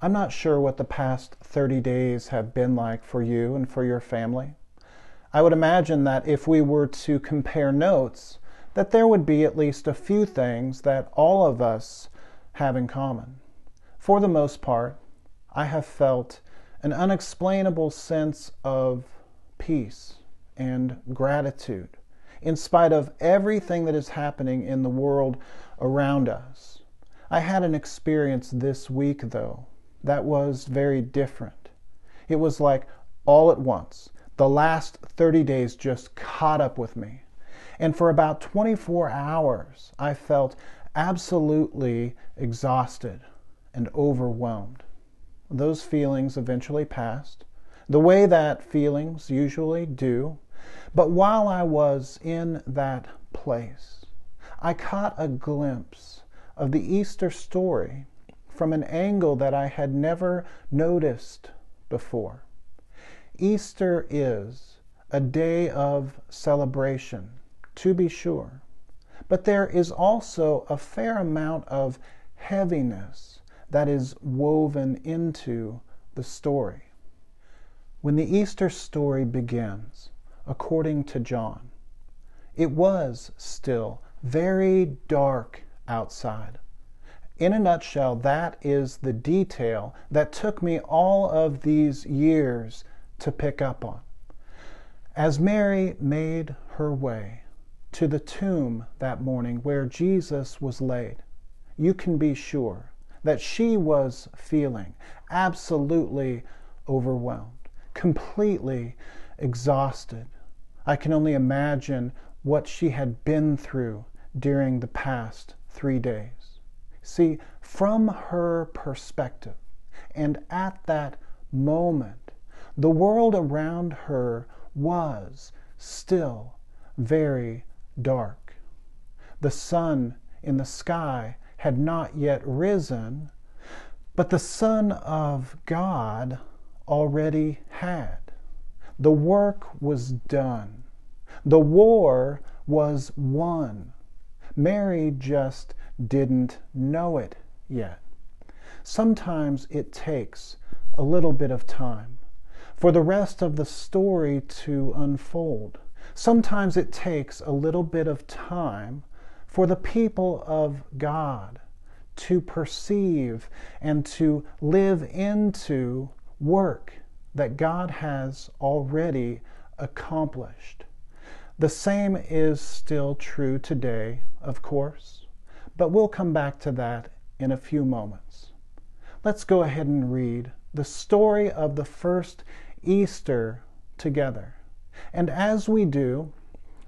I'm not sure what the past 30 days have been like for you and for your family. I would imagine that if we were to compare notes, that there would be at least a few things that all of us have in common. For the most part, I have felt an unexplainable sense of peace and gratitude in spite of everything that is happening in the world around us. I had an experience this week, though, that was very different. It was like all at once. The last 30 days just caught up with me. And for about 24 hours, I felt absolutely exhausted and overwhelmed. Those feelings eventually passed, the way that feelings usually do. But while I was in that place, I caught a glimpse of the Easter story from an angle that I had never noticed before. Easter is a day of celebration, to be sure, but there is also a fair amount of heaviness that is woven into the story. When the Easter story begins, according to John, it was still very dark outside. In a nutshell, that is the detail that took me all of these years to pick up on. As Mary made her way to the tomb that morning where Jesus was laid, you can be sure that she was feeling absolutely overwhelmed, completely exhausted. I can only imagine what she had been through during the past three days. See, from her perspective, and at that moment, the world around her was still very dark. The sun in the sky had not yet risen, but the Son of God already had. The work was done. The war was won. Mary just didn't know it yet. Sometimes it takes a little bit of time for the rest of the story to unfold. Sometimes it takes a little bit of time for the people of God to perceive and to live into work that God has already accomplished. The same is still true today, of course. But we'll come back to that in a few moments. Let's go ahead and read the story of the first Easter together. And as we do,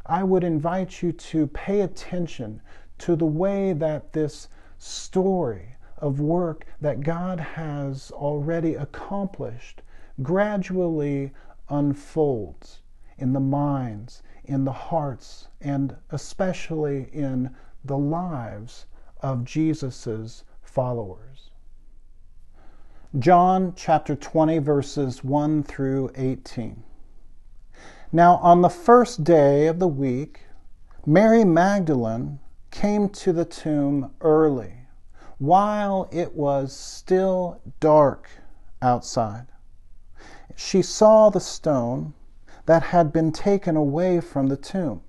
I would invite you to pay attention to the way that this story of work that God has already accomplished gradually unfolds in the minds, in the hearts, and especially in the lives of Jesus' followers. John chapter 20, verses 1 through 18. Now, on the first day of the week, Mary Magdalene came to the tomb early, while it was still dark outside. She saw the stone that had been taken away from the tomb.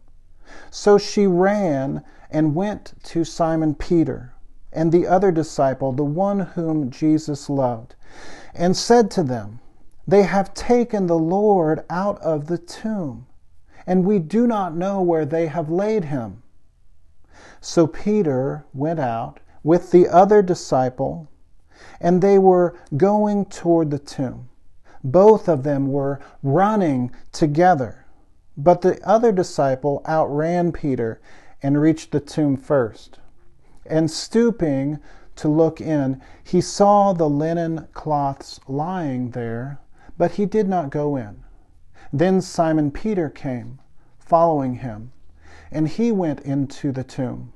So she ran and went to Simon Peter and the other disciple, the one whom Jesus loved, and said to them, They have taken the Lord out of the tomb, and we do not know where they have laid him. So Peter went out with the other disciple, and they were going toward the tomb. Both of them were running together. But the other disciple outran Peter and reached the tomb first. And stooping to look in, he saw the linen cloths lying there, but he did not go in. Then Simon Peter came, following him, and he went into the tomb.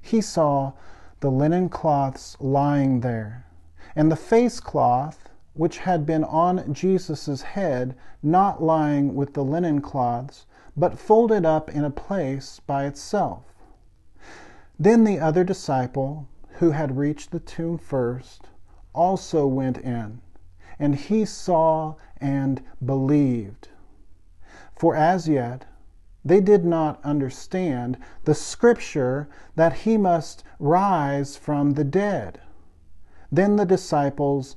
He saw the linen cloths lying there, and the face cloth which had been on Jesus' head not lying with the linen cloths, but folded up in a place by itself. Then the other disciple, who had reached the tomb first, also went in, and he saw and believed. For as yet they did not understand the scripture that he must rise from the dead. Then the disciples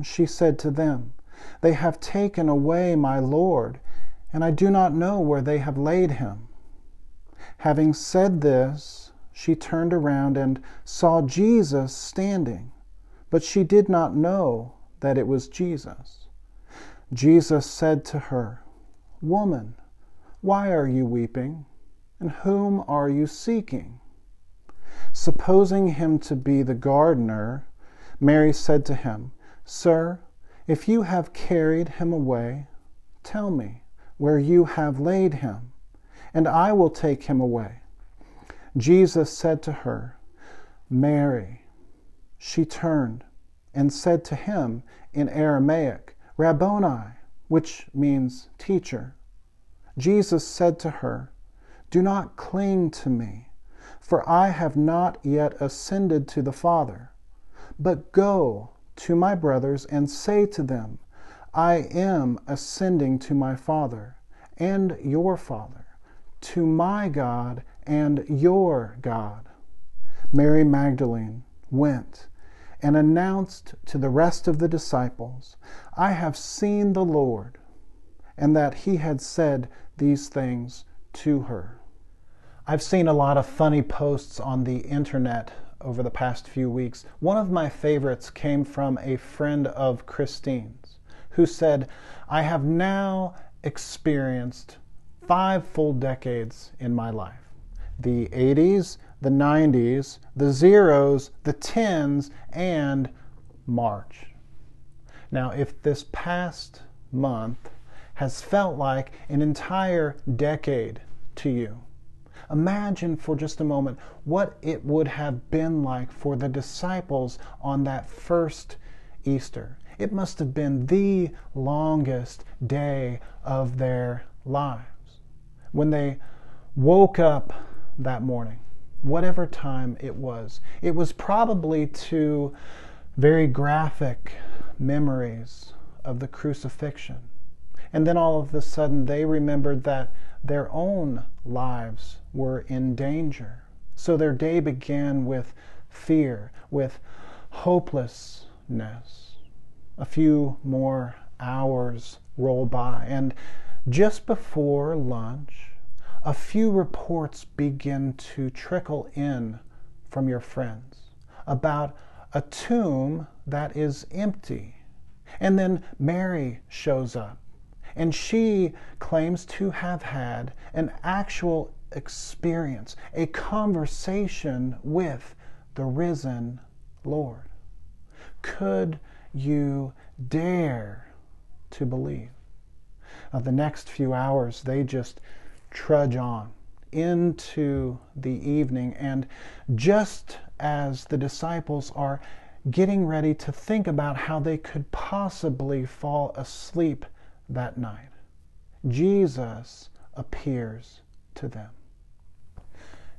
She said to them, They have taken away my Lord, and I do not know where they have laid him. Having said this, she turned around and saw Jesus standing, but she did not know that it was Jesus. Jesus said to her, Woman, why are you weeping? And whom are you seeking? Supposing him to be the gardener, Mary said to him, Sir, if you have carried him away, tell me where you have laid him, and I will take him away. Jesus said to her, Mary. She turned and said to him in Aramaic, Rabboni, which means teacher. Jesus said to her, Do not cling to me, for I have not yet ascended to the Father. But go to my brothers and say to them, I am ascending to my Father and your Father, to my God and your God. Mary Magdalene went and announced to the rest of the disciples, I have seen the Lord, and that he had said these things to her. I've seen a lot of funny posts on the internet over the past few weeks. One of my favorites came from a friend of Christine's who said, I have now experienced five full decades in my life the 80s, the 90s, the zeros, the tens, and March. Now, if this past month has felt like an entire decade to you, imagine for just a moment what it would have been like for the disciples on that first Easter. It must have been the longest day of their lives. When they woke up that morning, whatever time it was. It was probably to very graphic memories of the crucifixion. And then all of a sudden they remembered that their own lives were in danger. So their day began with fear, with hopelessness. A few more hours roll by, and just before lunch, a few reports begin to trickle in from your friends about a tomb that is empty. And then Mary shows up, and she claims to have had an actual experience, a conversation with the risen Lord. Could you dare to believe? Now, the next few hours, they just trudge on into the evening. And just as the disciples are getting ready to think about how they could possibly fall asleep that night, Jesus appears to them.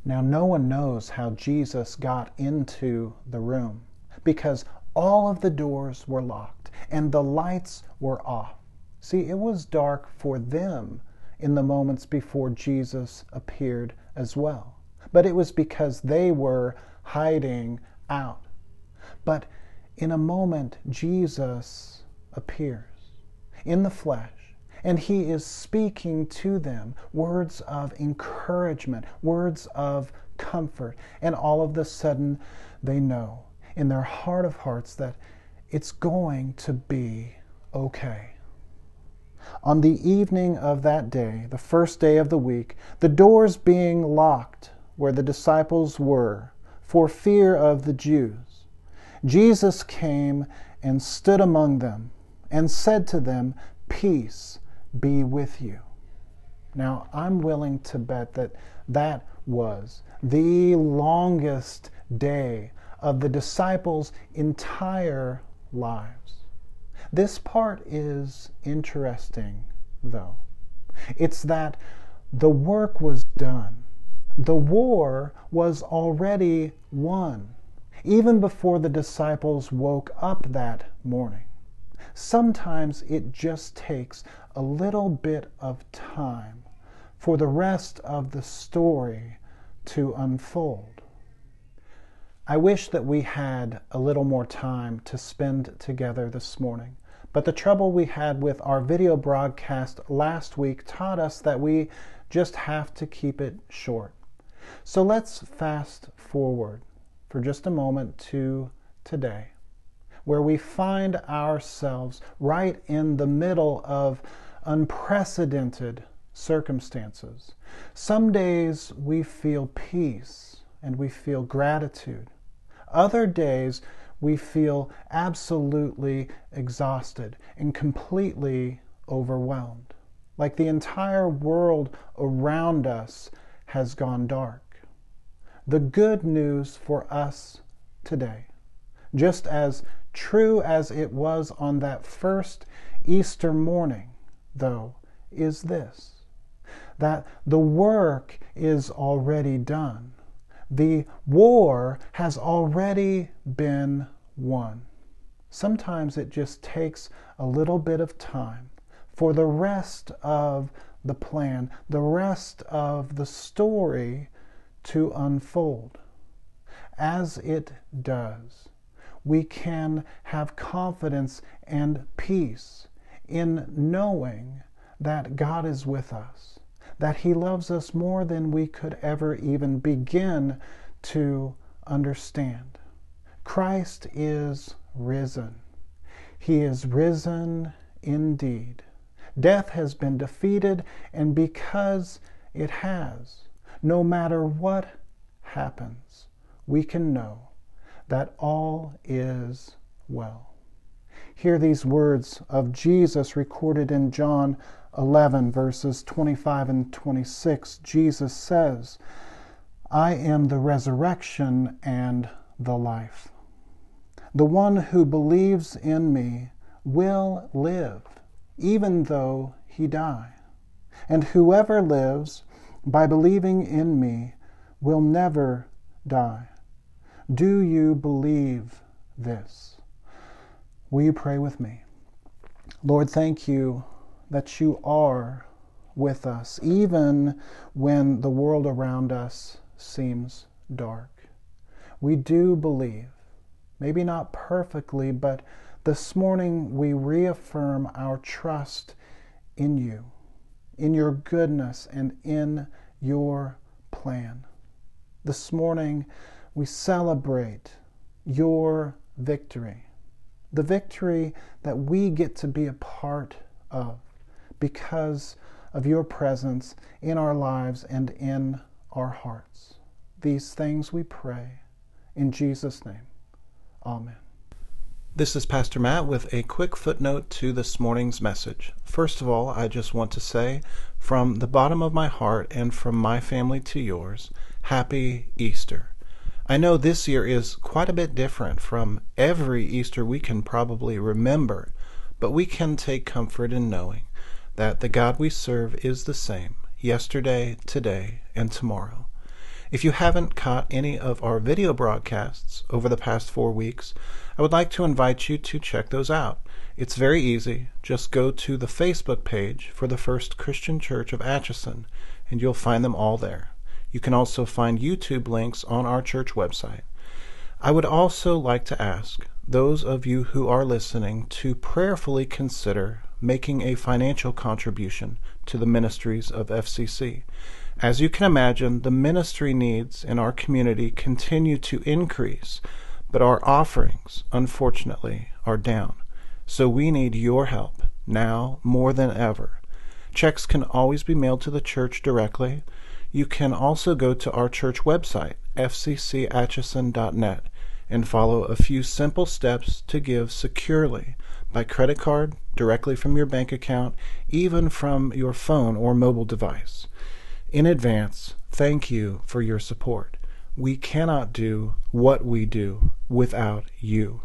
Now, no one knows how Jesus got into the room because all of the doors were locked and the lights were off. See, it was dark for them in the moments before Jesus appeared as well. But it was because they were hiding out. But in a moment, Jesus appears in the flesh, and he is speaking to them words of encouragement, words of comfort. And all of a sudden, they know in their heart of hearts that it's going to be okay. On the evening of that day, the first day of the week, the doors being locked where the disciples were, for fear of the Jews, Jesus came and stood among them and said to them, Peace be with you. Now, I'm willing to bet that that was the longest day of the disciples' entire lives. This part is interesting, though. It's that the work was done, the war was already won, even before the disciples woke up that morning. Sometimes it just takes a little bit of time for the rest of the story to unfold. I wish that we had a little more time to spend together this morning, but the trouble we had with our video broadcast last week taught us that we just have to keep it short. So let's fast forward for just a moment to today, where we find ourselves right in the middle of unprecedented circumstances. Some days we feel peace and we feel gratitude. Other days, we feel absolutely exhausted and completely overwhelmed, like the entire world around us has gone dark. The good news for us today, just as true as it was on that first Easter morning, though, is this that the work is already done the war has already been won. Sometimes it just takes a little bit of time for the rest of the plan, the rest of the story to unfold. As it does, we can have confidence and peace in knowing that God is with us that He loves us more than we could ever even begin to understand. Christ is risen. He is risen indeed. Death has been defeated, and because it has, no matter what happens, we can know that all is well. Hear these words of Jesus recorded in John 11, verses 25 and 26, Jesus says, I am the resurrection and the life. The one who believes in me will live, even though he die. And whoever lives by believing in me will never die. Do you believe this? Will you pray with me? Lord, thank you that you are with us, even when the world around us seems dark. We do believe, maybe not perfectly, but this morning we reaffirm our trust in you, in your goodness, and in your plan. This morning we celebrate your victory, the victory that we get to be a part of because of your presence in our lives and in our hearts. These things we pray in Jesus' name. Amen. This is Pastor Matt with a quick footnote to this morning's message. First of all, I just want to say, from the bottom of my heart and from my family to yours, Happy Easter. I know this year is quite a bit different from every Easter we can probably remember, but we can take comfort in knowing that the God we serve is the same yesterday, today, and tomorrow. If you haven't caught any of our video broadcasts over the past four weeks, I would like to invite you to check those out. It's very easy. Just go to the Facebook page for the First Christian Church of Atchison, and you'll find them all there. You can also find YouTube links on our church website. I would also like to ask those of you who are listening to prayerfully consider making a financial contribution to the ministries of FCC. As you can imagine, the ministry needs in our community continue to increase, but our offerings, unfortunately, are down. So we need your help now more than ever. Checks can always be mailed to the church directly. You can also go to our church website, fccatchison.net, and follow a few simple steps to give securely by credit card, directly from your bank account, even from your phone or mobile device. In advance, thank you for your support. We cannot do what we do without you.